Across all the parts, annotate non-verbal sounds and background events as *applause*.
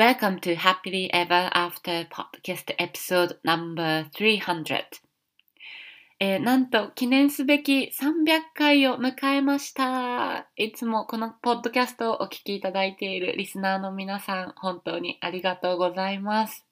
Welcome to Happily Ever After Podcast Episode No.300、えー、なんと記念すべき300回を迎えました。いつもこのポッドキャストをお聞きいただいているリスナーの皆さん本当にありがとうございます、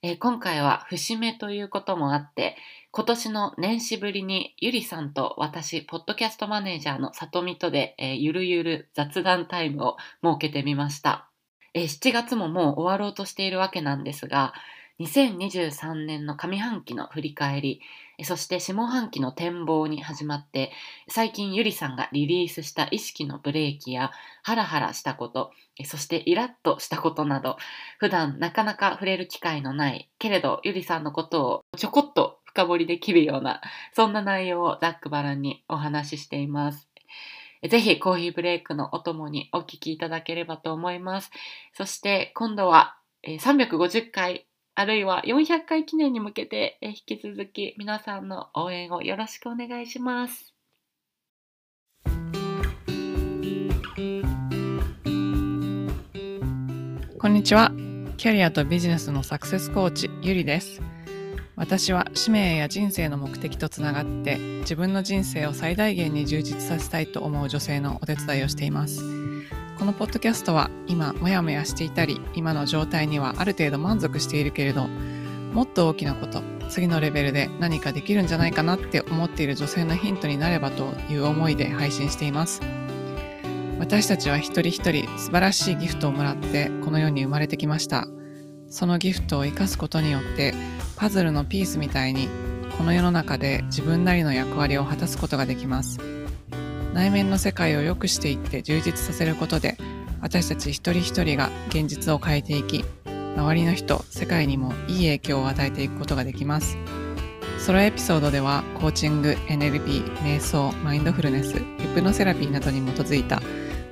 えー、今回は節目ということもあって今年の年始ぶりにゆりさんと私、ポッドキャストマネージャーのさとみとで、えー、ゆるゆる雑談タイムを設けてみました。えー、7月ももう終わろうとしているわけなんですが、2023年の上半期の振り返り、そして下半期の展望に始まって、最近ゆりさんがリリースした意識のブレーキやハラハラしたこと、そしてイラッとしたことなど、普段なかなか触れる機会のない、けれどゆりさんのことをちょこっと深掘りできるような、そんな内容をざっくばらんにお話ししています。ぜひコーヒーブレイクのお供にお聞きいただければと思います。そして今度は350回あるいは400回記念に向けて引き続き皆さんの応援をよろしくお願いします。こんにちは。キャリアとビジネスのサクセスコーチ、ゆりです。私は使命や人生の目的とつながって自分の人生を最大限に充実させたいと思う女性のお手伝いをしています。このポッドキャストは今モヤモヤしていたり今の状態にはある程度満足しているけれどもっと大きなこと次のレベルで何かできるんじゃないかなって思っている女性のヒントになればという思いで配信しています。私たちは一人一人素晴らしいギフトをもらってこの世に生まれてきました。そのギフトを生かすことによってパズルのピースみたいにこの世の中で自分なりの役割を果たすことができます。内面の世界を良くしていって充実させることで私たち一人一人が現実を変えていき周りの人世界にもいい影響を与えていくことができます。ソロエピソードではコーチング NLP 瞑想マインドフルネスヒプノセラピーなどに基づいた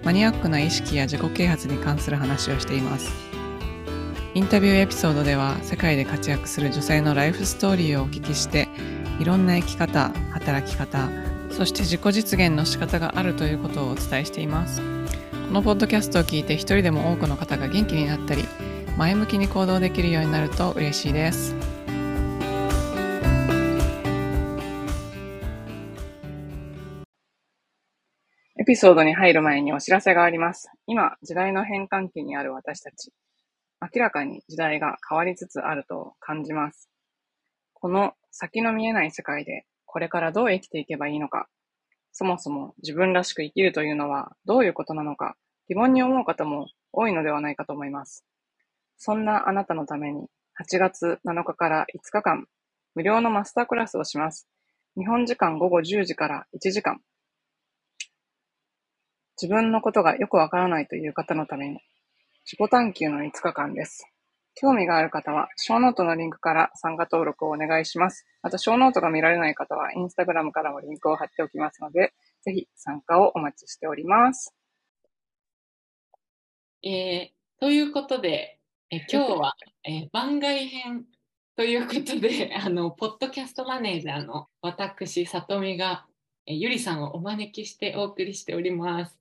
マニアックな意識や自己啓発に関する話をしています。インタビューエピソードでは世界で活躍する女性のライフストーリーをお聞きしていろんな生き方働き方そして自己実現の仕方があるということをお伝えしていますこのポッドキャストを聞いて一人でも多くの方が元気になったり前向きに行動できるようになると嬉しいですエピソードに入る前にお知らせがあります。今、時代の変換期にある私たち。明らかに時代が変わりつつあると感じます。この先の見えない世界でこれからどう生きていけばいいのか、そもそも自分らしく生きるというのはどういうことなのか疑問に思う方も多いのではないかと思います。そんなあなたのために8月7日から5日間無料のマスタークラスをします。日本時間午後10時から1時間。自分のことがよくわからないという方のために自己探求の5日間です。興味がある方は、ショーノートのリンクから参加登録をお願いします。また、ショーノートが見られない方は、インスタグラムからもリンクを貼っておきますので、ぜひ参加をお待ちしております。えー、ということで、え今日は、えー、番外編ということで、*laughs* あの、ポッドキャストマネージャーの私、さとみが、えゆりさんをお招きしてお送りしております。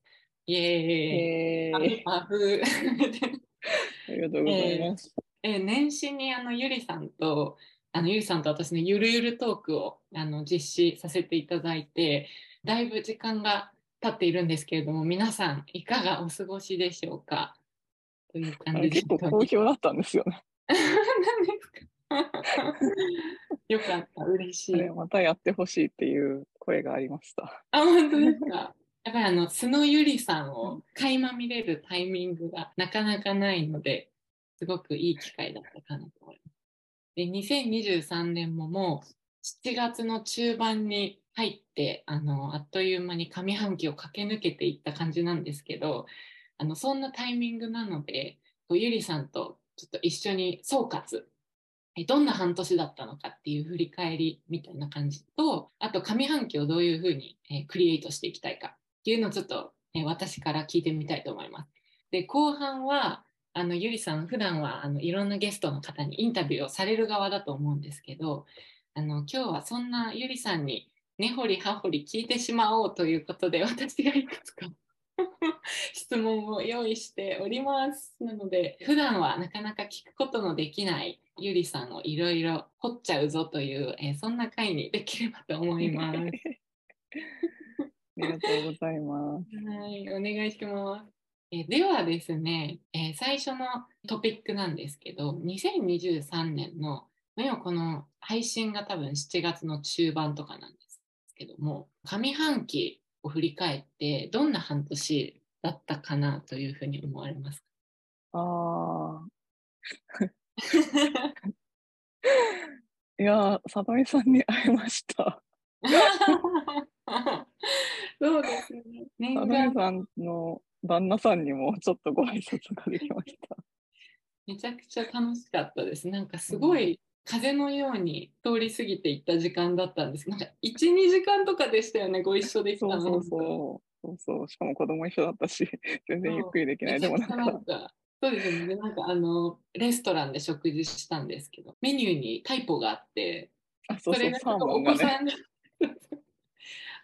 イエーイ。パフ *laughs* ありがとうございます。えー、えー、年始にあのゆりさんとあのゆりさんと私のゆるゆるトークをあの実施させていただいてだいぶ時間が経っているんですけれども皆さんいかがお過ごしでしょうか？という感じで結構好評だったんですよね。*laughs* 何ですか？*laughs* よかった嬉しい。またやってほしいっていう声がありました。あ本当ですか？やっぱりあの素のゆりさんを垣間見れるタイミングがなかなかないのですごくいい機会だったかなと思います。で2023年ももう7月の中盤に入ってあのあっという間に上半期を駆け抜けていった感じなんですけどあのそんなタイミングなのでゆりさんとちょっと一緒に総括。どんな半年だったのかっていう振り返りみたいな感じとあと上半期をどういうふうに、えクリエイトしていきたいかっていうのをちょっと、え私から聞いてみたいと思います。で後半はあのゆりさん普段はあのいろんなゲストの方にインタビューをされる側だと思うんですけどあの今日はそんなゆりさんに根掘り葉掘り聞いてしまおうということで私がいくつか *laughs* 質問を用意しております。なので、普段はなかなか聞くことのできないゆりさんをいろいろ掘っちゃうぞという、えーそんな回にできればと思います。*laughs* ありがとうございます。はい、お願いします。えーではですね、えー最初のトピックなんですけど、2023年の、まあ今この配信が多分7月の中盤とかなんですけども、上半期を振り返って、どんな半年だったかなというふうに思われますか？ああ、*laughs* いやー、さとみさんに会いました。*laughs* *laughs* *laughs* そうですね。念願さんの旦那さんにもちょっとご挨拶ができました。*laughs* めちゃくちゃ楽しかったです。なんかすごい風のように通り過ぎていった時間だったんです。なんか1、2時間とかでしたよね、ご一緒できたの。そうそうそう。そうそう。しかも子供一緒だったし、*laughs* 全然ゆっくりできない。でもなんか、かそうですよね。でなんかあの、レストランで食事したんですけど、メニューにタイポがあって、あ、そうそうれが、お。子さんに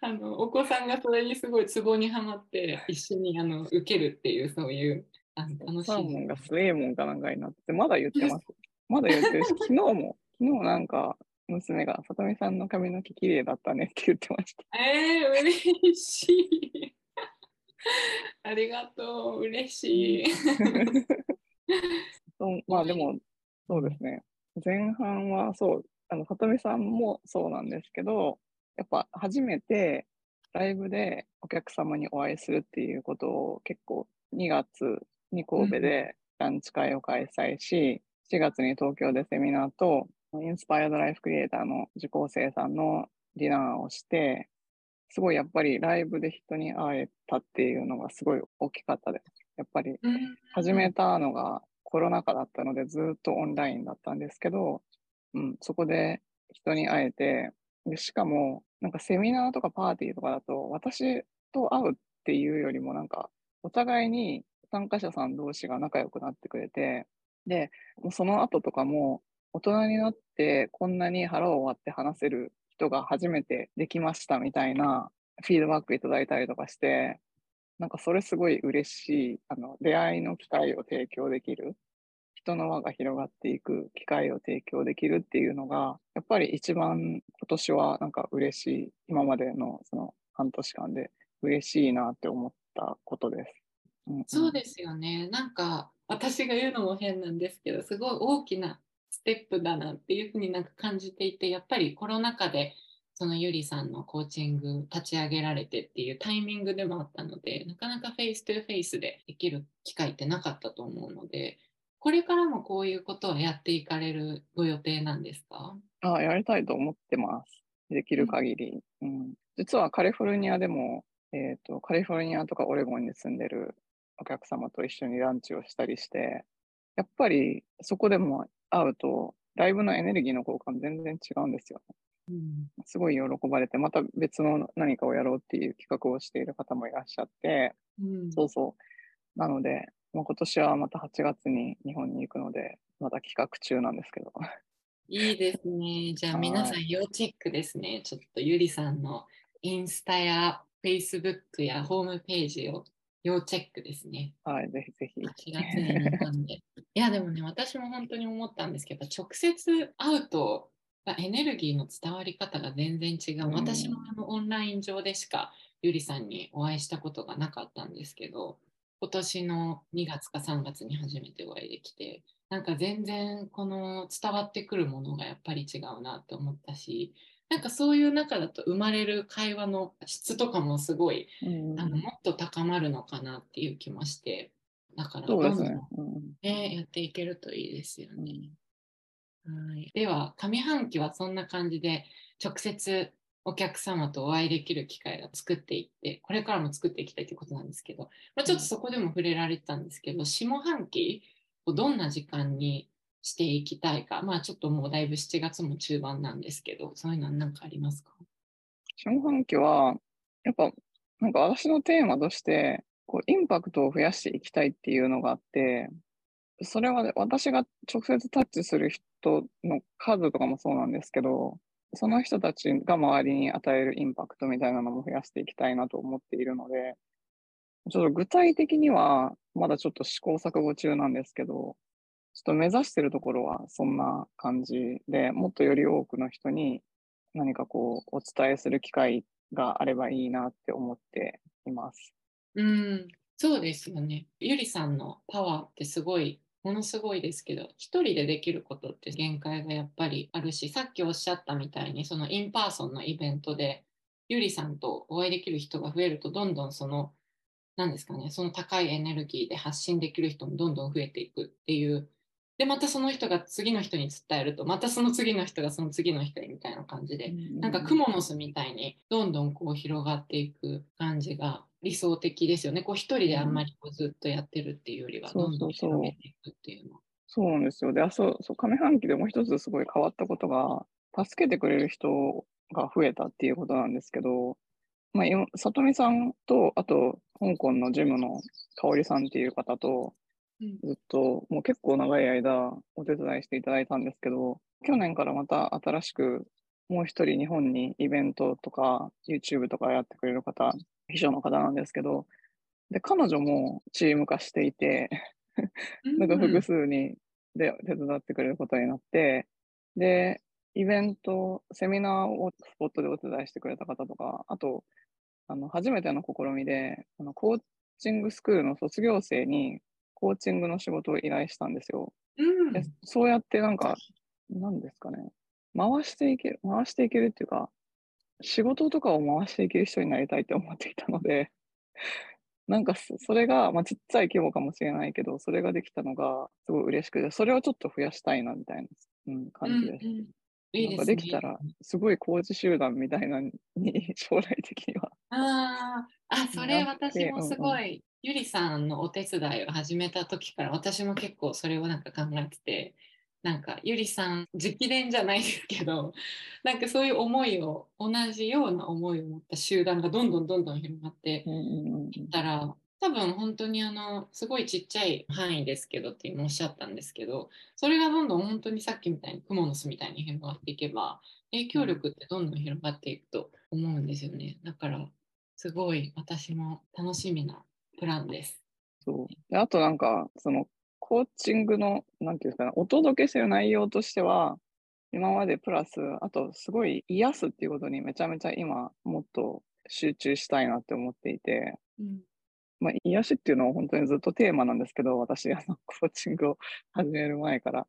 あのお子さんがそれにすごいツボにはまって一緒にあの受けるっていうそういうあの楽しいサーモンがスエーモンかなんかになってて、まだ言ってます。*laughs* まだ言ってるし、昨日も、昨日なんか、娘が、さとみさんの髪の毛綺麗だったねって言ってました。えー、嬉しい。*laughs* ありがとう、嬉しい。そうまあでも、そうですね。前半はそう、あの、さとみさんもそうなんですけど、やっぱ初めてライブでお客様にお会いするっていうことを結構2月に神戸でランチ会を開催し、4月に東京でセミナーとインスパイアドライフクリエイターの受講生さんのディナーをして、すごいやっぱりライブで人に会えたっていうのがすごい大きかったです。やっぱり始めたのがコロナ禍だったのでずっとオンラインだったんですけど、うん、そこで人に会えて、でしかもなんかセミナーとかパーティーとかだと私と会うっていうよりもなんかお互いに参加者さん同士が仲良くなってくれて、で、もうその後とかも大人になってこんなに腹を割って話せる人が初めてできましたみたいなフィードバックいただいたりとかして、なんかそれすごい嬉しい、あの、出会いの機会を提供できる、人の輪が広がっていく機会を提供できるっていうのが、やっぱり一番今年はなんか嬉しい、今までのその半年間で嬉しいなって思ったことです。うんうんそうですよね。なんか私が言うのも変なんですけど、すごい大きなステップだなっていうふうになんか感じていて、やっぱりコロナ禍でそのゆりさんのコーチング立ち上げられてっていうタイミングでもあったので、なかなか face to face でできる機会ってなかったと思うので、これからもこういうことをやっていかれるご予定なんですか？あ、やりたいと思ってます。できる限り。うん、実はカリフォルニアでも、えっ、と、カリフォルニアとかオレゴンに住んでるお客様と一緒にランチをしたりして、やっぱりそこでも会うと、ライブのエネルギーの交換全然違うんですよね。うんすごい喜ばれて、また別の何かをやろうっていう企画をしている方もいらっしゃって、うんそうそう。なので、まあ、今年はまた8月に日本に行くので、また企画中なんですけど。いいですね。じゃあはい皆さん要チェックですね。ちょっとゆりさんのインスタやフェイスブックやホームページを要チェックですね。はい、ぜひぜひ。8月に日本で。いやでもね、私も本当に思ったんですけど、直接会うとエネルギーの伝わり方が全然違う。うん私もあのオンライン上でしかゆりさんにお会いしたことがなかったんですけど、今年の2月か3月に初めてお会いできて、なんか全然この伝わってくるものがやっぱり違うなって思ったし、なんかそういう中だと生まれる会話の質とかもすごいうんあのもっと高まるのかなっていう気もして、だからどんどん。うんね、やっていけるといいですよね。うんはいでは、上半期はそんな感じで、直接お客様とお会いできる機会が作っていって、これからも作っていきたいということなんですけど、まあ、ちょっとそこでも触れられてたんですけど、下半期をどんな時間にしていきたいか、まあちょっともうだいぶ7月も中盤なんですけど、そういうのは何かありますか？下半期は、やっぱ、なんか私のテーマとして、こう、インパクトを増やしていきたいっていうのがあって、それはね私が直接タッチする人の数とかもそうなんですけど、その人たちが周りに与えるインパクトみたいなのも増やしていきたいなと思っているので、ちょっと具体的には、まだちょっと試行錯誤中なんですけど、ちょっと目指してるところはそんな感じで、もっとより多くの人に何かこう、お伝えする機会があればいいなって思っています。うん、そうですよね。ゆりさんのパワーってすごい、ものすごいですけど、一人でできることって限界がやっぱりあるし、さっきおっしゃったみたいに、その in person のイベントで、ゆりさんとお会いできる人が増えると、どんどんその、何ですかね、その高いエネルギーで発信できる人もどんどん増えていくっていう。で、またその人が次の人に伝えると、またその次の人がその次の人にみたいな感じで、なんかクモの巣みたいにどんどんこう広がっていく感じが理想的ですよね。こう一人であんまりこうずっとやってるっていうよりは、どんどん広げていくっていうの。そうなんですよ。で、あ、そう、そう、上半期でもう一つすごい変わったことが、助けてくれる人が増えたっていうことなんですけど、まあ、今、里見さんと、あと、香港のジムの香織さんっていう方と、うん。ずっと、もう結構長い間、お手伝いしていただいたんですけど、去年からまた新しく、もう一人日本にイベントとか、YouTube とかやってくれる方、秘書の方なんですけど、で、彼女もチーム化していて、なんか複数にで手伝ってくれることになって、で、イベント、セミナーをスポットでお手伝いしてくれた方とか、あと、あの、初めての試みで、あの、コーチングスクールの卒業生にコーチングの仕事を依頼したんですよ。うんでそうやってなんか、なんですかね、回していける、回していけるっていうか、仕事とかを回していける人になりたいって思っていたので、*laughs* なんかそそれが、まあ、ちっちゃい規模かもしれないけど、それができたのがすごい嬉しくて、それをちょっと増やしたいなみたいな、うん、感じです。うんうんいいなんかできたら、すごいコーチ集団みたいなのに、*laughs* 将来的には。あーあ、それ私もすごい、ゆりさんのお手伝いを始めた時から私も結構それをなんか考えてて、なんかゆりさん直伝じゃないですけど、*laughs* なんかそういう思いを、同じような思いを持った集団がどんどんどんどん広がっていったら、多分本当にあの、すごいちっちゃい範囲ですけどって今おっしゃったんですけど、それがどんどん本当にさっきみたいにクモの巣みたいに広がっていけば、影響力ってどんどん広がっていくと思うんですよね。だから、すごい私も楽しみなプランです。そう。で、あとなんか、その、コーチングの、なんていうんですかね、お届けしてる内容としては、今までプラス、あと、すごい癒すっていうことにめちゃめちゃ今、もっと集中したいなって思っていて、うんまあ、癒しっていうのは本当にずっとテーマなんですけど、私、あの、コーチングを始める前から。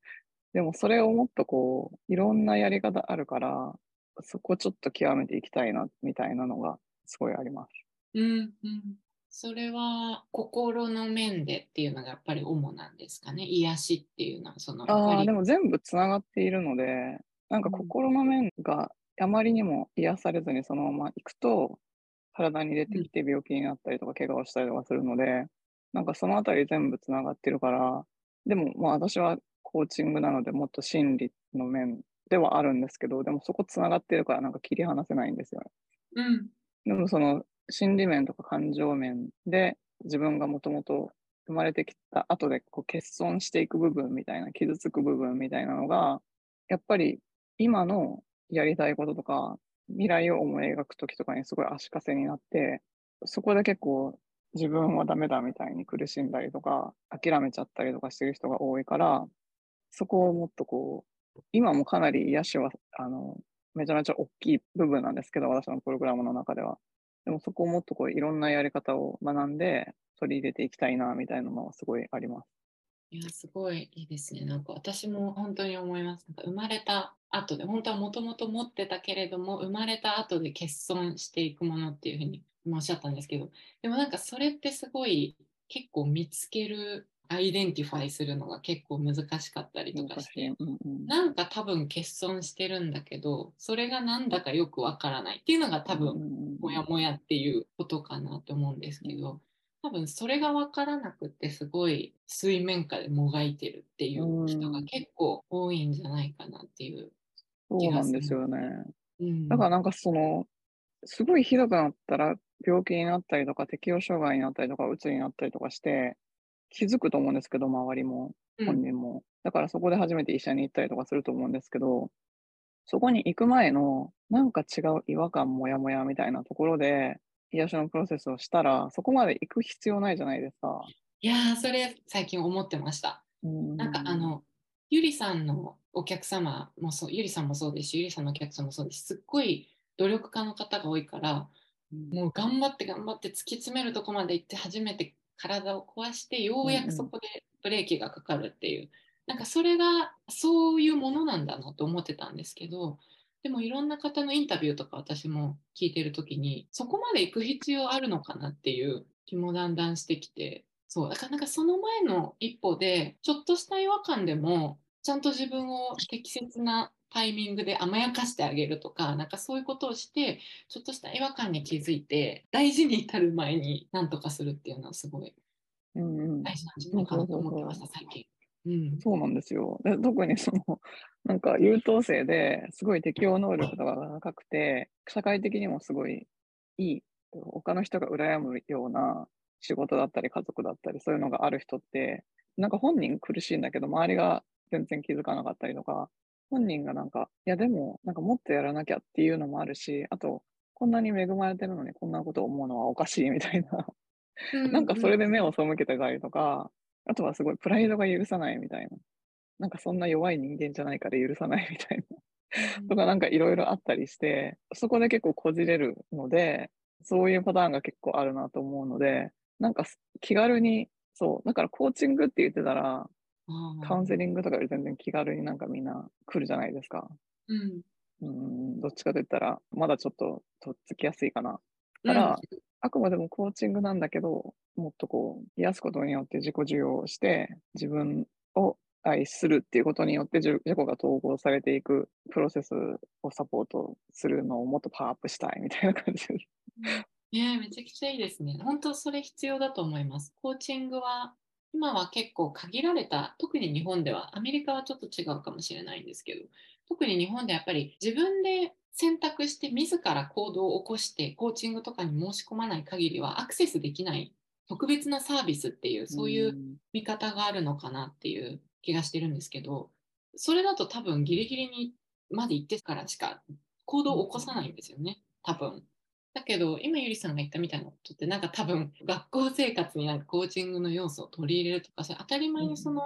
でも、それをもっとこう、いろんなやり方あるから、そこちょっと極めていきたいな、みたいなのが、すごいあります。うんうん、それは心の面でっていうのがやっぱり主なんですかね。癒しっていうのはそのああ、でも全部つながっているので、なんかうん心の面があまりにも癒されずにそのまま行くと、体に出てきて病気になったりとか、怪我をしたりとかするので、なんかそのあたり全部つながってるから、でもまあ私はコーチングなのでもっと心理の面ではあるんですけど、でもそこつながってるからなんか切り離せないんですよね。うんでもその心理面とか感情面で自分がもともと生まれてきた後でこう欠損していく部分みたいな、傷つく部分みたいなのが、やっぱり今のやりたいこととか、未来を思い描くときとかにすごい足かせになって、そこで結構自分はダメだみたいに苦しんだりとか、諦めちゃったりとかしてる人が多いから、そこをもっとこう、今もかなり癒しは、あの、めちゃめちゃ大きい部分なんですけど、私のプログラムの中では。でもそこをもっとこういろんなやり方を学んで取り入れていきたいな、みたいなのはすごいあります。いや、すごいいいですね。なんか私も本当に思います。なんか生まれた後で、本当はもともと持ってたけれども、生まれた後で欠損していくものっていうふうにおっしゃったんですけど、でもなんかそれってすごい結構見つける、 identify するのが結構難しかったりとかして、うんうん、なんか多分欠損してるんだけど、それがなんだかよくわからないっていうのが多分、分もやもやっていうことかなと思うんですけど、多分それが分からなくってすごい水面下でもがいてるっていう人が結構多いんじゃないかなっていう。そうなんですよね。うん、だからなんかその、すごいひどくなったら病気になったりとか、適応障害になったりとか、うつになったりとかして、気づくと思うんですけど、周りも、うん本人も。だからそこで初めて医者に行ったりとかすると思うんですけど、そこに行く前の、なんか違う違和感、もやもやみたいなところで、癒しのプロセスをしたら、そこまで行く必要ないじゃないですか。いやーそれ最近思ってました。うんなんかあ、のゆりさんのお客様もそうゆりさんもそうですしゆりさんのお客様もそうですしすっごい努力家の方が多いからもう頑張って頑張って突き詰めるとこまで行って初めて体を壊してようやくそこでブレーキがかかるっていう、なんかそれがそういうものなんだなと思ってたんですけどでもいろんな方のインタビューとか私も聞いてる時にそこまで行く必要あるのかなっていう気もだんだんしてきて。そうだからなんかその前の一歩でちょっとした違和感でもちゃんと自分を適切なタイミングで甘やかしてあげるとかなんかそういうことをしてちょっとした違和感に気づいて大事に至る前に何とかするっていうのはすごい大事なんじゃないかなと思ってました最近。うん、そうなんですよ。で特にその、*laughs* なんか優等生ですごい適応能力とかが高くて、社会的にもすごいいい、他の人が羨むような仕事だったり家族だったり、そういうのがある人って、なんか本人苦しいんだけど、周りが全然気づかなかったりとか、本人がなんか、いやでも、なんかもっとやらなきゃっていうのもあるし、あと、こんなに恵まれてるのにこんなことを思うのはおかしいみたいな。なんかそれで目を背けてたりとか、あとはすごいプライドが許さないみたいな。なんかそんな弱い人間じゃないから許さないみたいな。とかなんかいろいろあったりして、そこで結構こじれるので、そういうパターンが結構あるなと思うので、なんか気軽に、そう、だからコーチングって言ってたら、カウンセリングとかより全然気軽になんかみんな来るじゃないですか。うんうん、どっちかといったら、まだちょっととっつきやすいかな。から、あくまでもコーチングなんだけど、もっとこう、癒すことによって自己受容をして、自分を愛するっていうことによって自自己が統合されていくプロセスをサポートするのをもっとパワーアップしたいみたいな感じです。ねめちゃくちゃいいですね。本当それ必要だと思います。コーチングは今は結構限られた、特に日本では、アメリカはちょっと違うかもしれないんですけど、特に日本でやっぱり自分で選択して自ら行動を起こしてコーチングとかに申し込まない限りはアクセスできない特別なサービスっていうそういう見方があるのかなっていう気がしてるんですけどそれだと多分ギリギリにまで行ってからしか行動を起こさないんですよね多分。だけど今ゆりさんが言ったみたいなことってなんか多分学校生活になんかコーチングの要素を取り入れるとかそれ当たり前にその、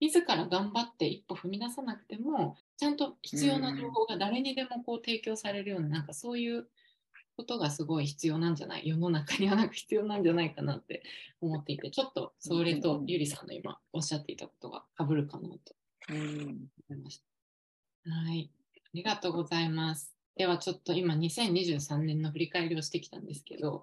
自ら頑張って一歩踏み出さなくてもちゃんと必要な情報が誰にでもこう提供されるようななんかそういうことがすごい必要なんじゃない世の中にはなんか必要なんじゃないかなって思っていて *laughs* ちょっとそれとゆりさんの今おっしゃっていたことがかぶるかなとうん思いました。はい、ありがとうございます。ではちょっと今2023年の振り返りをしてきたんですけど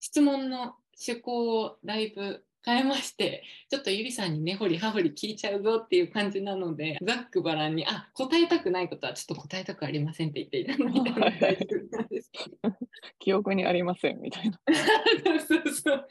質問の趣向をだいぶ変えましてちょっとゆりさんに根掘り葉掘り聞いちゃうぞっていう感じなのでざっくばらんにあ答えたくないことはちょっと答えたくありませんって言っていただいたので大丈夫なんです。け *laughs* ど記憶にありませんみたいな。そうそう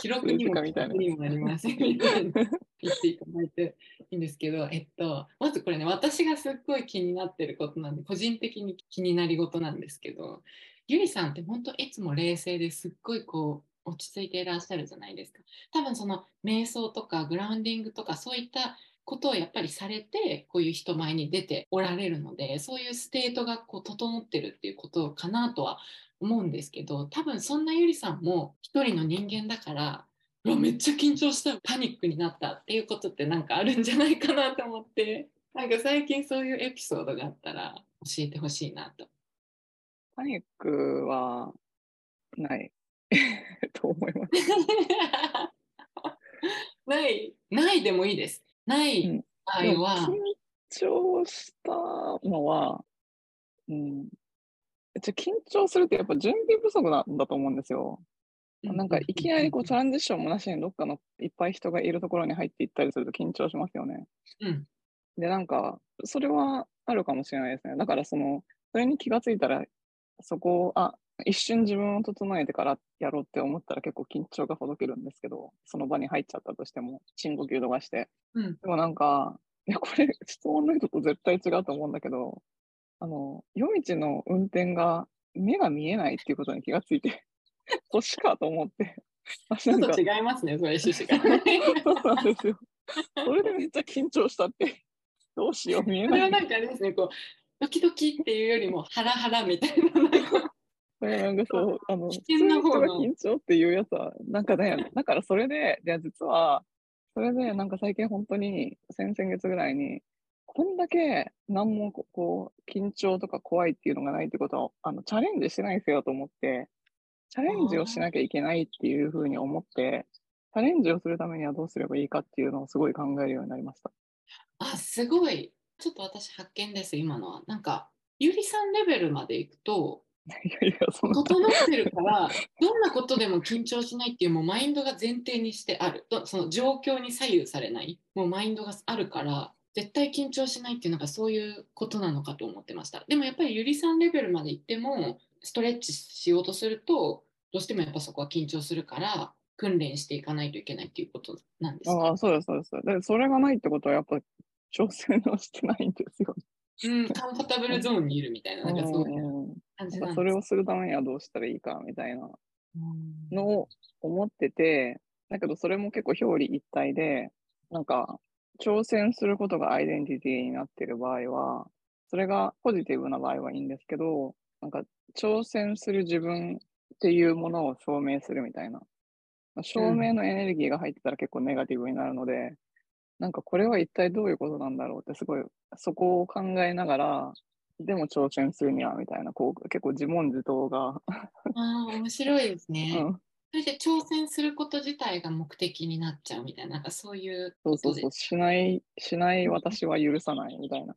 記録にも *laughs* 記録にもありませんみたいな。言っていただいていいんですけど、えっと、まずこれね私がすっごい気になってることなんで個人的に気になり事なんですけどゆりさんって本当いつも冷静ですっごいこう落ち着いていらっしゃるじゃないですか多分その瞑想とかグラウンディングとかそういったことをやっぱりされてこういう人前に出ておられるのでそういう state がこう整ってるっていうことかなとは思うんですけど多分そんなゆりさんも一人の人間だからめっちゃ緊張したパニックになったっていうことってなんかあるんじゃないかなと思ってなんか最近そういうエピソードがあったら教えてほしいなと。パニックはない *laughs* と思います。ないないでもいいです。ないうん場合は、緊張したのは、うん、緊張するってやっぱ準備不足なんだと思うんですよ。なんかいきなりこうトランジションもなしにどっかのいっぱい人がいるところに入っていったりすると緊張しますよね。うんで、なんかそれはあるかもしれないですね。だからその、それに気がついたら、そこを、あ、一瞬自分を整えてからやろうって思ったら結構緊張がほどけるんですけど、その場に入っちゃったとしても、深呼吸とかして。うんでもなんか、いや、これ質問の人と絶対違うと思うんだけど、あの、夜道の運転が目が見えないっていうことに気がついて、*laughs* 年かと思って。あちょっと違いますね、それ趣旨が。*laughs* そうなんですよ。それでめっちゃ緊張したって。どうしよう、見えな。これはいなんかあれですね、こう、ドキドキっていうよりも、ハラハラみたいな、それなんかそう、あの、危険な方が緊張っていうやつは、なんかね、だからそれで、いや、実は、それで、なんか最近本当に、先々月ぐらいに、こんだけ何もここう、緊張とか怖いっていうのがないってことは、あの、チャレンジしてないんですよと思って、チャレンジをしなきゃいけないっていうふうに思って、チャレンジをするためにはどうすればいいかっていうのをすごい考えるようになりました。あ、すごい。ちょっと私発見です、今のは。なんか、ゆりさんレベルまでいくと。整ってるから、どんなことでも緊張しないっていうもうマインドが前提にしてある。どその状況に左右されない。もうマインドがあるから、絶対緊張しないっていうのがそういうことなのかと思ってました。でもやっぱりゆりさんレベルまで行っても、ストレッチしようとすると、どうしてもやっぱそこは緊張するから、訓練していかないといけないっていうことなんですか？ああ、そうです、そうです。で、それがないってことは、やっぱ、挑戦をしてないんですよ。うん、カンファタブルゾーンにいるみたいな、なんかそういううん感じなんそれをするためにはどうしたらいいかみたいな。うん。のを思ってて、だけどそれも結構表裏一体で、なんか挑戦することがアイデンティティになっている場合は、それがポジティブな場合はいいんですけど、なんか挑戦する自分っていうものを証明するみたいな。証明のエネルギーが入ってたら結構ネガティブになるので、なんかこれは一体どういうことなんだろうってすごいそこを考えながら、でも挑戦するにはみたいな、こう結構自問自答が、*laughs* ああ、面白いですうね。ん、それで挑戦すること自体が目的になっちゃうみたいな、なんかそういうそうそうそう、しない、しない私は許さないみたいな。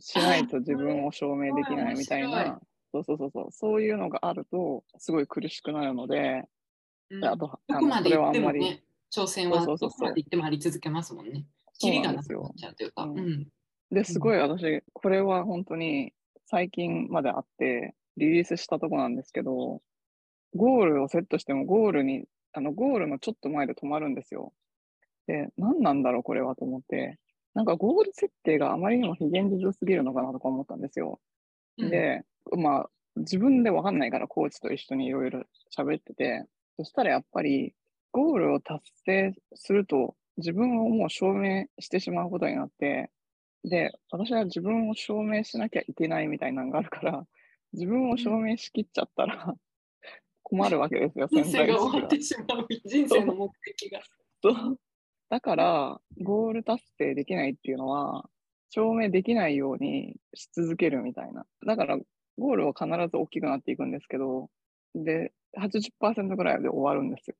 しないと自分を証明できないみたいな、そうそうそうそう、そういうのがあると、すごい苦しくなるので、うん。であと、どこまで行はあんまり、ってもね、挑戦はどそうそうそうそう。こまで行ってもあり続けますもんね。がなくなっ。ちゃうというか。で、すごい私、これは本当に最近まであって、リリースしたとこなんですけど、ゴールをセットしてもゴールに、あの、ゴールのちょっと前で止まるんですよ。で、何なんだろう、これはと思って、なんかゴール設定があまりにも非現実すぎるのかなとか思ったんですよ。うんで、まあ、自分でわかんないからコーチと一緒にいろいろ喋ってて、そしたらやっぱり、ゴールを達成すると、自分をもう証明してしまうことになって、で、私は自分を証明しなきゃいけないみたいなのがあるから、*laughs* 自分を証明しきっちゃったら、*laughs* 困るわけですよ、人潜生が終わっ。てしまう、人生の目的が。そうだから、ゴール達成できないっていうのは、証明できないようにし続けるみたいな。だから、ゴールは必ず大きくなっていくんですけど、で、80%ぐらいで終わるんですよ。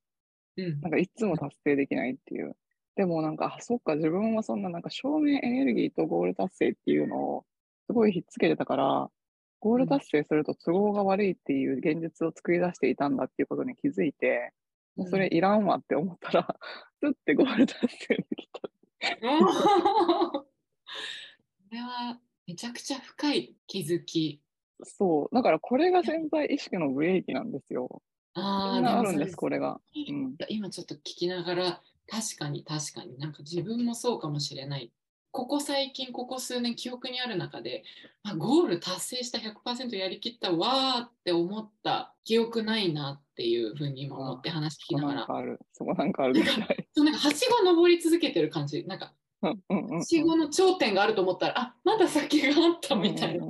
うんなんかいつも達成できないっていう。でもなんか、あそっか、自分はそんななんか証明エネルギーとゴール達成っていうのをすごいひっつけてたから、ゴール達成すると都合が悪いっていう現実を作り出していたんだっていうことに気づいて、もうそれいらんわって思ったら、スッてゴール達成できた。*laughs* これはめちゃくちゃ深い気づき。そう。だからこれが潜在意識のブレーキなんですよ。あみんなあるんです、もこれが。うん。今ちょっと聞きながら、確かに確かになんか自分もそうかもしれない。ここ最近、ここ数年記憶にある中で、あゴール達成した100%やりきったわーって思った記憶ないなっていうふうに今思って話聞きながら。そこなんかあるはしご登り続けてる感じ。なんかはしごの頂点があると思ったら、あまだ先があったみたいな。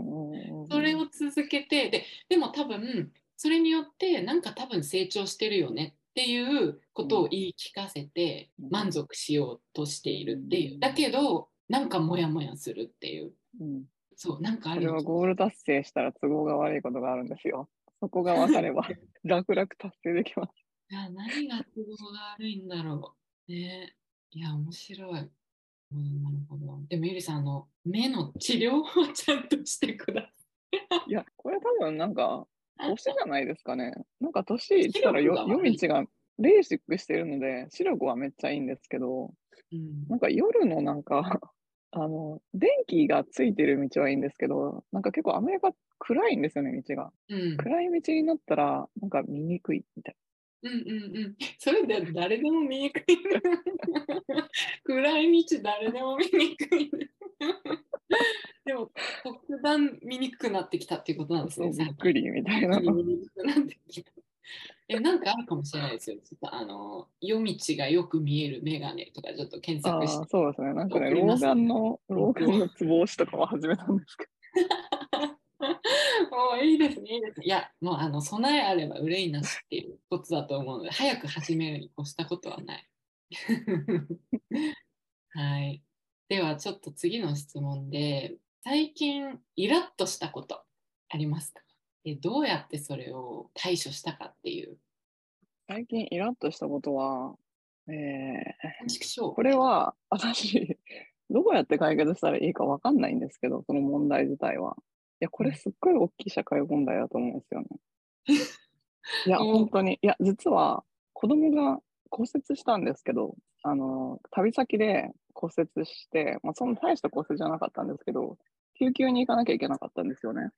それを続けてででも多分それによってなんか多分成長してるよねっていうことを言い聞かせてうん。満足しようとしているっていう。うん。だけどなんかモヤモヤするっていう。うん。そうなんかあそる。よれはゴール達成したら都合が悪いことがあるんですよ。そこが分かれば *laughs* 楽々達成できます。いや何が都合が悪いんだろう。ね。いや面白い、うん、なるほど。でもゆりさんあの目の治療はちゃんとしてください。いや、これ多分なんか、年じゃないですかね。なんか年いったら夜道がレーシックしてるので、視力はめっちゃいいんですけど、うんなんか夜のなんか、*laughs* あの、電気がついてる道はいいんですけど、なんか結構アメリカ暗いんですよね、道が。うん暗い道になったら、なんか見にくいみたいうんうんうん。それで誰でも見にくい。*laughs* 暗い道誰でも見にくい。*laughs* でも特段見にくくなってきたっていうことなんですな。ね。そうびっくりみたいな。見にくくなってきた。えなんかあるかもしれないですよ。ちょっとあの夜道がよく見えるメガネとかちょっと検索して。そうですね。なんかね、老眼の、老眼のつぼ押しとかも始めたんですけど。*laughs* もういいですね、いいですね。いや、もうあの備えあれば憂いなしっていうことだと思うので、早く始めるに越したことはない。*laughs* はい。では、ちょっと次の質問で、最近イラッとしたことありますか？でどうやってそれを対処したかっていう。最近イラッとしたことは、えー、これは私、*laughs* どうやって解決したらいいか分かんないんですけど、その問題自体は。いや、これすっごい大きい社会問題だと思うんですよね。*laughs* いや、本当に。いや、実は子供が骨折したんですけど、あの、旅先で骨折して、まあ、そんな大した骨折じゃなかったんですけど、救急に行かなきゃいけなかったんですよね。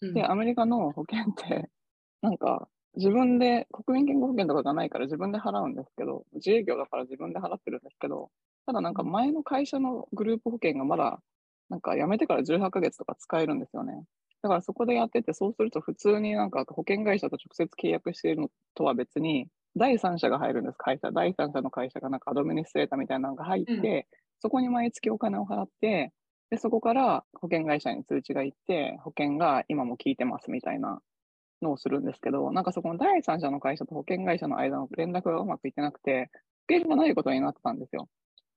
うん、で、アメリカの保険って、*laughs* なんか、自分で、国民健康保険とかがないから自分で払うんですけど、自営業だから自分で払ってるんですけど、ただなんか前の会社のグループ保険がまだ、なんか辞めてから18ヶ月とか使えるんですよね。だからそこでやってて、そうすると普通になんか保険会社と直接契約しているのとは別に、第三者が入るんです、会社。第三者の会社がなんかアドミニストレーターみたいなのが入って、うん、そこに毎月お金を払って、で、そこから保険会社に通知が行って、保険が今も効いてますみたいなのをするんですけど、なんかそこの第三者の会社と保険会社の間の連絡がうまくいってなくて、保険がないことになってたんですよ。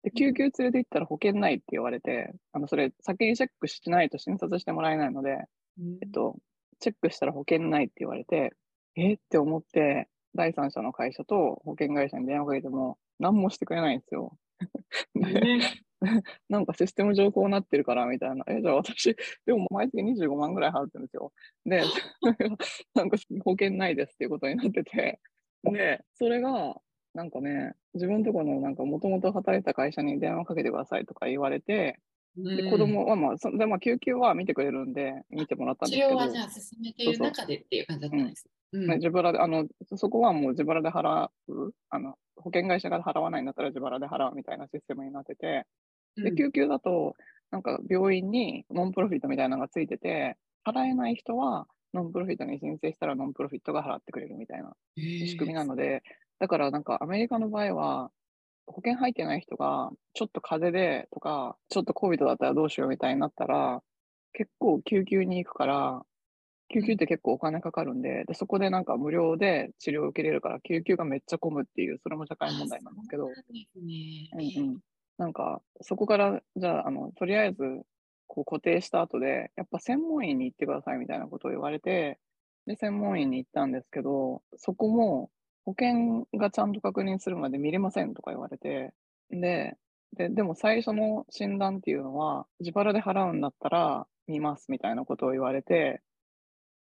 で、救急連れて行ったら保険ないって言われて、あの、それ先にチェックしないと診察してもらえないので、えっと、チェックしたら保険ないって言われて、えって思って、第三者の会社と保険会社に電話かけても、何もしてくれないんですよ。*laughs* なんかシステム上こうなってるからみたいな。え、じゃあ私、でも毎月25万ぐらい払ってるんですよ。で、*laughs* なんか保険ないですっていうことになってて。で、それが、なんかね、自分とこのなんかもともと働いた会社に電話かけてくださいとか言われて、で子供はまあ、そでまあ救急は見てくれるんで、見てもらったんですけど。治療はじゃあ進めている中でっていう感じだったんです。うん、自腹で、あの、そこはもう自腹で払う、あの、保険会社が払わないんだったら自腹で払うみたいなシステムになってて、で、救急だと、なんか病院にノンプロフィットみたいなのがついてて、払えない人はノンプロフィットに申請したらノンプロフィットが払ってくれるみたいな仕組みなので、だからなんかアメリカの場合は、保険入ってない人が、ちょっと風邪でとか、ちょっと COVID だったらどうしようみたいになったら、結構救急に行くから、救急って結構お金かかるんで、でそこでなんか無料で治療を受けれるから、救急がめっちゃ混むっていう、それも社会問題なんですけど、うんうん、なんか、そこから、じゃあ、あの、とりあえず、こう固定した後で、やっぱ専門医に行ってくださいみたいなことを言われて、で、専門医に行ったんですけど、そこも保険がちゃんと確認するまで見れませんとか言われて、で、ででも最初の診断っていうのは、自腹で払うんだったら見ますみたいなことを言われて、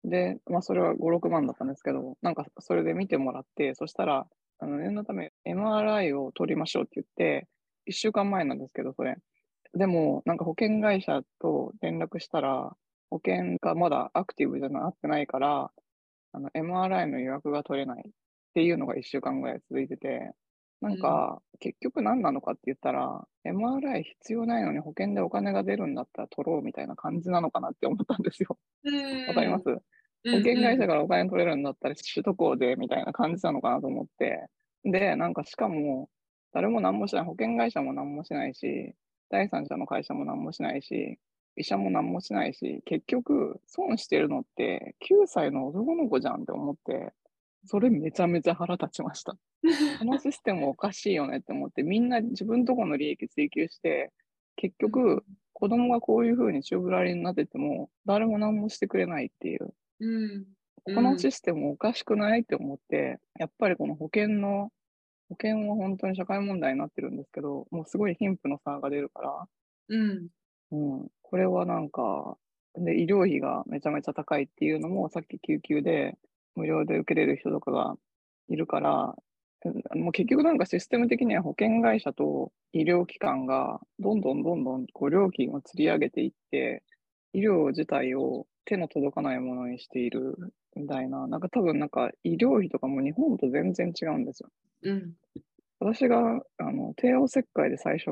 で、まあそれは5、6万だったんですけど、なんかそれで見てもらって、そしたら、あの念のため MRI を取りましょうって言って、1週間前なんですけど、それ。でも、なんか保険会社と連絡したら、保険がまだアクティブじゃなってないから、MRI の予約が取れない。ていうのが1週間ぐらい続いてて、なんか、結局何なのかって言ったら、MRI 必要ないのに保険でお金が出るんだったら取ろうみたいな感じなのかなって思ったんですよ。わかります？保険会社からお金取れるんだったら首都高でみたいな感じなのかなと思って。で、なんかしかも、誰も何もしない、保険会社も何もしないし、第三者の会社も何もしないし、医者も何もしないし、結局、損してるのって9歳の男の子じゃんって思って、それめちゃめちゃ腹立ちました。*laughs* このシステムおかしいよねって思って、みんな自分とこの利益追求して、結局、子供がこういうふうに宙ぶらりになってても、誰も何もしてくれないっていう。うんこのシステムおかしくないって思って、やっぱりこの保険の保険は本当に社会問題になってるんですけど、もうすごい貧富の差が出るから、うん。うん、これはなんか、で、医療費がめちゃめちゃ高いっていうのも、さっき救急で無料で受けれる人とかがいるから、もう結局なんかシステム的には保険会社と医療機関がどんどんどんどんこう料金を釣り上げていって、医療自体を手の届かないものにしているみたいな、なんか多分なんか医療費とかも日本と全然違うんですよ。うん、私があの帝王切開で最初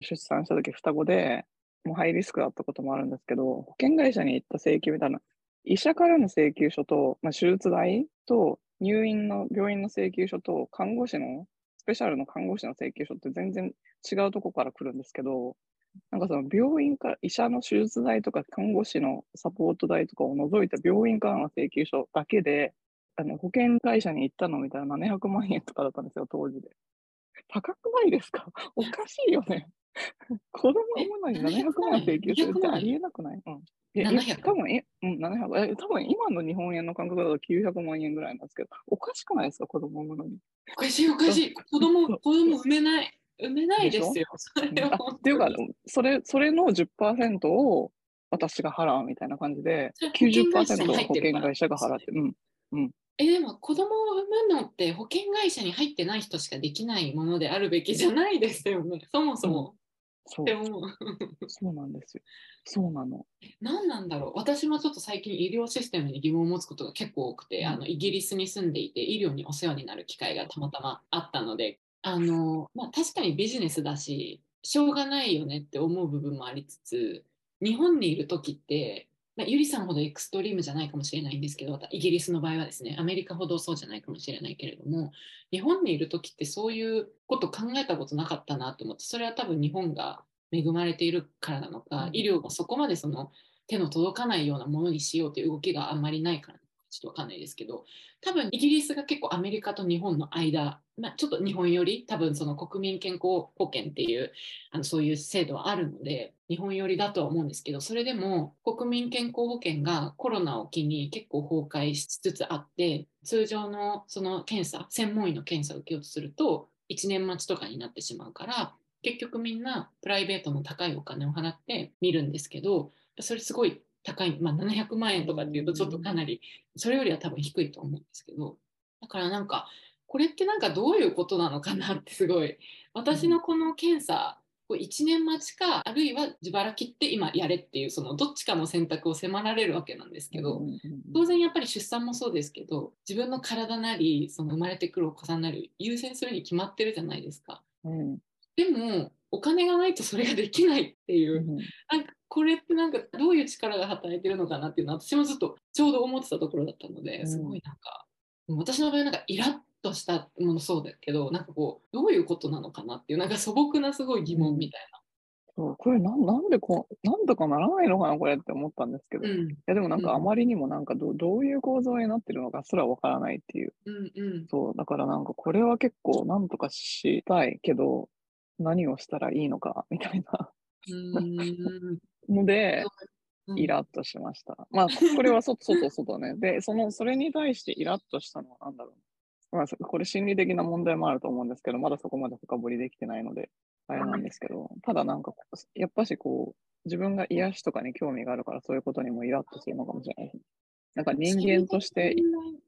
出産した時双子で、もうハイリスクだったこともあるんですけど、保険会社に行った請求みたいな、医者からの請求書と、まあ、手術代と入院の病院の請求書と看護師のスペシャルの看護師の請求書って全然違うとこから来るんですけど、なんかその病院から、医者の手術代とか看護師のサポート代とかを除いた病院からの請求書だけで、あの保険会社に行ったのみたいな700万円とかだったんですよ、当時で。高くないですか？*laughs* おかしいよね。*laughs* 子供産むのに700万請求するってありえなくない？うん。いや、いや700多分え、うん、700。え、多分今の日本円の感覚だと900万円ぐらいなんですけど、おかしくないですか、子供産むのに。おかしいおかしい。子供、子供産めない。産めないですよ。それはあっていうか、それ、それの10%を私が払うみたいな感じでそれ、保険会社に90%を保険会社が払って、うん。え、でも子供を産むのって保険会社に入ってない人しかできないものであるべきじゃないですよね。そもそも。そうで、も、*laughs* そうなんですよ。そうなの。何なんだろう私もちょっと最近医療システムに疑問を持つことが結構多くて、うんあのイギリスに住んでいて医療にお世話になる機会がたまたまあったのであの、まあ、確かにビジネスだししょうがないよねって思う部分もありつつ日本にいる時って、まあ、ゆりさんほどエクストリームじゃないかもしれないんですけどイギリスの場合はですねアメリカほどそうじゃないかもしれないけれども日本にいる時ってそういうこと考えたことなかったなと思ってそれは多分日本が恵まれているからなのか、うん。医療がそこまでその手の届かないようなものにしようという動きがあんまりないからちょっとわかんないですけど多分イギリスが結構アメリカと日本の間、まあ、ちょっと日本より多分その国民健康保険っていうあのそういう制度はあるので日本寄りだとは思うんですけどそれでも国民健康保険がコロナを機に結構崩壊しつつあって通常のその検査専門医の検査を受けようとすると1年待ちとかになってしまうから結局みんなプライベートの高いお金を払って見るんですけどそれすごい高い、まあ、700万円とかっていうとちょっとかなりそれよりは多分低いと思うんですけどだからなんかこれってなんかどういうことなのかなってすごい。私のこの検査こう1年待ちかあるいは自腹切って今やれっていうそのどっちかの選択を迫られるわけなんですけど、当然やっぱり出産もそうですけど自分の体なりその生まれてくるお子さんなり優先するに決まってるじゃないですか。うん。でもお金がないとそれができないっていうう、んなんかこれってなんかどういう力が働いてるのかなっていうのは私もずっとちょうど思ってたところだったのでうん。すごいなんか、私の場合なんかイラッとしたものそうだけどなんかこうどういうことなのかなっていうなんか素朴なすごい疑問みたいそうこれなんなんでこう、なんとかならないのかな、これって思ったんですけど、な。ういんやでもなんかうんあまりにもなんかどうどういう構造になってるのかすらわからないっていう。うんうんそう、だからなんかこれは結構なんとかしたいけど、何をしたらいいのかみたいな *laughs* ので、うんイラッとしました。まあ、これは外、*laughs* 外、外ね。で、その、それに対してイラッとしたのは何だろう。まあ、これ心理的な問題もあると思うんですけど、まだそこまで深掘りできてないので、あれなんですけど、ただなんか、やっぱしこう、自分が癒しとかに興味があるから、そういうことにもイラッとするのかもしれない。なんか人間として、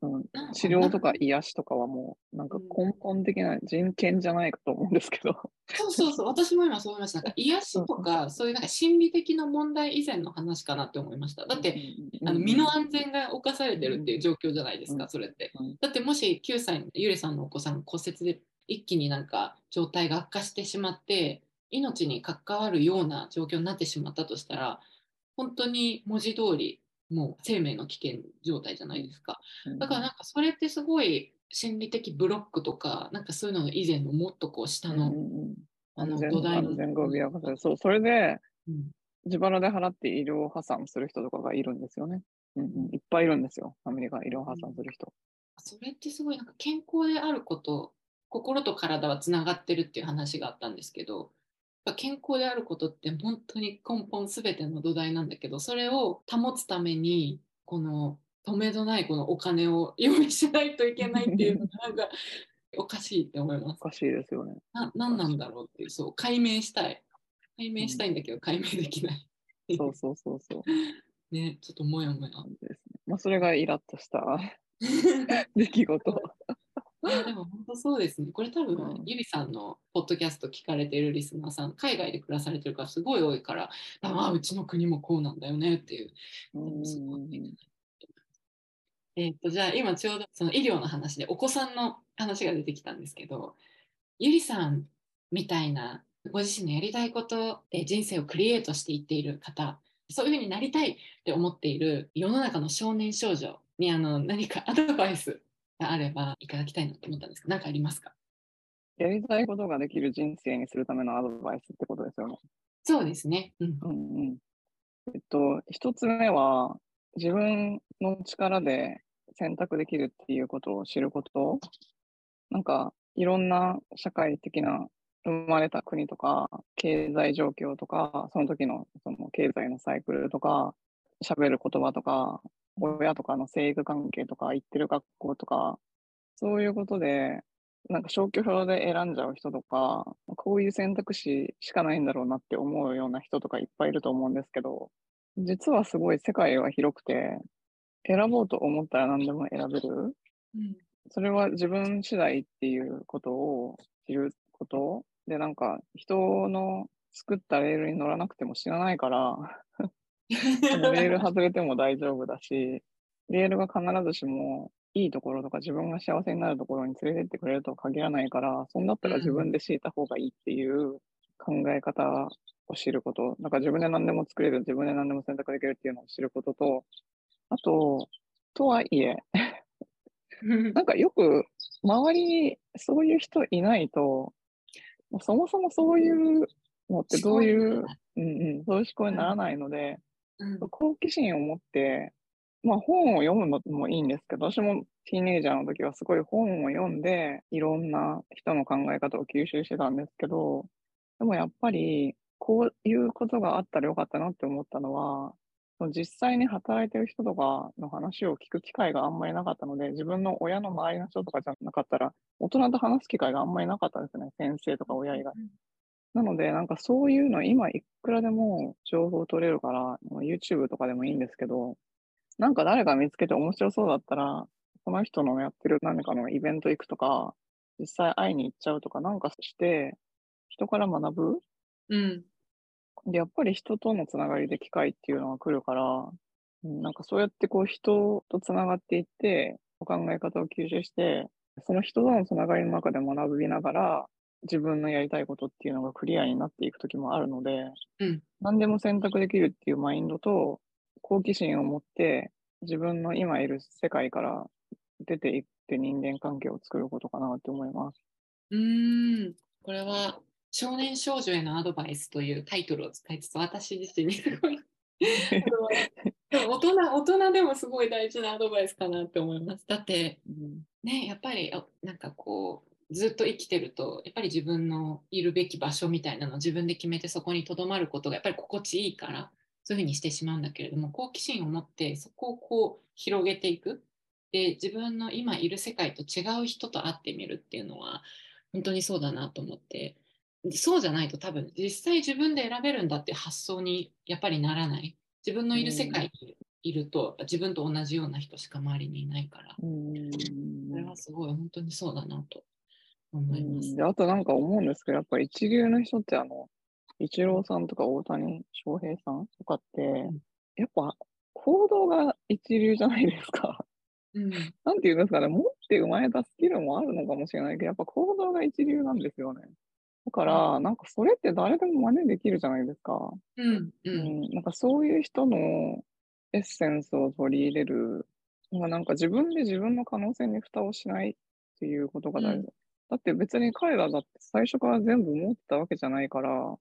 うん、治療とか癒しとかはもう、なんか根本的な人権じゃないかと思うんですけど。そうそうそう、私も今そう思いました。なんか癒しとか、そういうなんか心理的な問題以前の話かなって思いました。だって、あの身の安全が侵されてるっていう状況じゃないですか、うんそれってうん。だってもし9歳のゆりさんのお子さんが骨折で一気になんか状態が悪化してしまって、命に関わるような状況になってしまったとしたら、本当に文字通り、もう生命の危険状態じゃないですか。だからなんかそれってすごい心理的ブロックとか、なんかそういうのの以前のもっとこう下の、うんうんうんあの安全土台の安全が脅かされる。そう、それでうん自腹で払って医療破産する人とかがいるんですよね。うんうん、いっぱいいるんですよ。アメリカ医療破産する人。それってすごいなんか健康であること心と体はつながってるっていう話があったんですけどぱ健康であることって本当に根本すべての土台なんだけどそれを保つためにこの止めどないこのお金を用意しないといけないっていうのがなんかおかしいって思いますお。かしいですよね。な何なんだろうっていうそう解明したい解明したいんだけど解明できない。そうそうそうそう。*laughs* ねちょっともやもや。ですね。まあ、それがイラッとした *laughs* 出来事。いやでも本当そうですね。これ多分、うんゆりさんのポッドキャスト聞かれてるリスナーさん、海外で暮らされてるからすごい多いから、ああ、うちの国もこうなんだよねっていう。えっと、じゃあ今ちょうどその医療の話でお子さんの話が出てきたんですけど、ゆりさんみたいなご自身のやりたいことで人生をクリエイトしていっている方、そういうふうになりたいって思っている世の中の少年少女にあの何かアドバイスがあればいただきたいなと思ったんですけど、何かありますか？やりたいことができる人生にするためのアドバイスってことですよね。そうですね。うん。うんうん。えっと、一つ目は、自分の力で選択できるっていうことを知ること。なんか、いろんな社会的な生まれた国とか、経済状況とか、その時のその経済のサイクルとか、喋る言葉とか、親とかの生育関係とか、行ってる学校とか、そういうことで、なんか消去法で選んじゃう人とか、こういう選択肢しかないんだろうなって思うような人とかいっぱいいると思うんですけど、実はすごい世界は広くて、選ぼうと思ったら何でも選べる。うん。それは自分次第っていうことを知ることで、なんか人の作ったレールに乗らなくても知らないから、レール *laughs* 外れても大丈夫だし、レールが必ずしもいいところとか自分が幸せになるところに連れてってくれるとは限らないから、そんだったら自分で敷いた方がいいっていう考え方を知ること。だから自分で何でも作れる、自分で何でも選択できるっていうのを知ることと、あと、とはいえ、なんかよく周りにそういう人いないと、そもそもそういうのってどういう、うんうん、そういう思考にならないので、うん好奇心を持って、まあ本を読むのもいいんですけど、私もティーネイジャーの時はすごい本を読んで、いろんな人の考え方を吸収してたんですけど、でもやっぱり、こういうことがあったらよかったなって思ったのは、実際に働いてる人とかの話を聞く機会があんまりなかったので、自分の親の周りの人とかじゃなかったら、大人と話す機会があんまりなかったですね。先生とか親以外。なので、なんかそういうの今いくらでも情報取れるから、まあ YouTube とかでもいいんですけど、なんか誰か見つけて面白そうだったら、その人のやってる何かのイベント行くとか、実際会いに行っちゃうとかなんかして、人から学ぶうん。で、やっぱり人とのつながりで機会っていうのが来るから、うんなんかそうやってこう人とつながっていって、お考え方を吸収して、その人とのつながりの中で学びながら、自分のやりたいことっていうのがクリアになっていく時もあるので、うん何でも選択できるっていうマインドと、好奇心を持って、自分の今いる世界から出ていって人間関係を作ることかなって思います。うーん。これは少年少女へのアドバイスというタイトルを使いつつ、私自身にすごい *laughs* 大人大人でもすごい大事なアドバイスかなって思います。だってうんねやっぱりあなんかこうずっと生きてるとやっぱり自分のいるべき場所みたいなのを自分で決めてそこにとどまることがやっぱり心地いいからそういうふうにしてしまうんだけれども好奇心を持ってそこをこう広げていく。で自分の今いる世界と違う人と会ってみるっていうのは本当にそうだなと思って。そうじゃないと多分実際自分で選べるんだって発想にやっぱりならない。自分のいる世界にいると自分と同じような人しか周りにいないから。うん。それはすごい本当にそうだなと思いますうん。であとなんか思うんですけど、やっぱり一流の人ってあの、イチローさんとか大谷翔平さんとかって、やっぱ行動が一流じゃないですか。うんなんていうんですかね、持って生まれたスキルもあるのかもしれないけど、やっぱ行動が一流なんですよね。だから、なんかそれって誰でも真似できるじゃないですか。うんううんん、なんかそういう人のエッセンスを取り入れる、まあなんか自分で自分の可能性に蓋をしないっていうことが大事。うんだって別に彼らだって最初から全部持ってたわけじゃないから、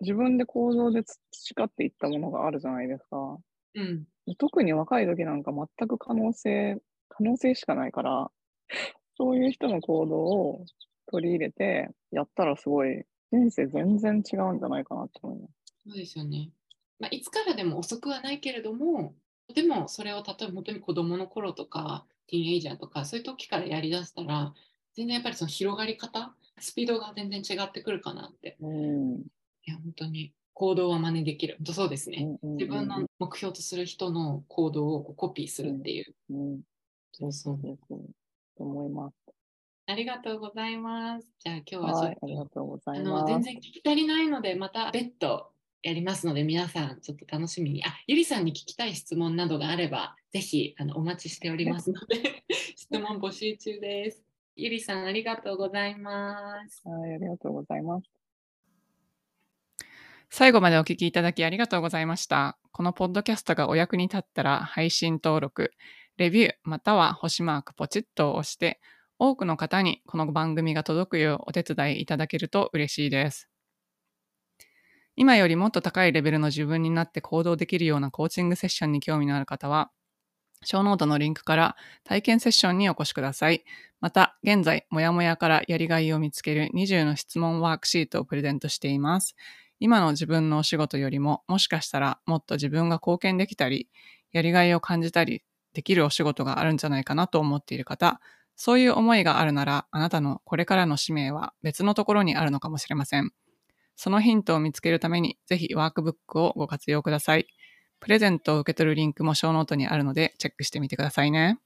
自分で行動で培っていったものがあるじゃないですか。うん特に若い時なんか全く可能性、可能性しかないから、そういう人の行動を取り入れてやったらすごい人生全然違うんじゃないかなって思います。そうですよね。まあ、いつからでも遅くはないけれども、でもそれを例えば本当に子供の頃とか、ティーンエイジャーとか、そういう時からやりだしたら、全然やっぱりその広がり方、スピードが全然違ってくるかなって。うんいや、本当に行動は真似できる。本当そうですね。うんうんうん自分の目標とする人の行動をコピーするっていう。うん、そうそうそうそう。と思います。ありがとうございます。じゃあ今日はちょっはい、ありがと、とうござあいます。の全然聞き足りないので、また別途やりますので、皆さんちょっと楽しみに。あ、ゆりさんに聞きたい質問などがあれば、ぜひあのお待ちしておりますので、*laughs* 質問募集中です。ゆりさん、ありがとうございます。はい、ありがとうございます。最後までお聞きいただきありがとうございました。このポッドキャストがお役に立ったら配信登録、レビューまたは星マークポチッとを押して多くの方にこの番組が届くようお手伝いいただけると嬉しいです。今よりもっと高いレベルの自分になって行動できるようなコーチングセッションに興味のある方は、ショーノートのリンクから体験セッションにお越しください。また、現在、もやもやからやりがいを見つける20の質問ワークシートをプレゼントしています。今の自分のお仕事よりも、もしかしたらもっと自分が貢献できたり、やりがいを感じたりできるお仕事があるんじゃないかなと思っている方、そういう思いがあるなら、あなたのこれからの使命は別のところにあるのかもしれません。そのヒントを見つけるために、ぜひワークブックをご活用ください。プレゼントを受け取るリンクもショーノートにあるので、チェックしてみてくださいね。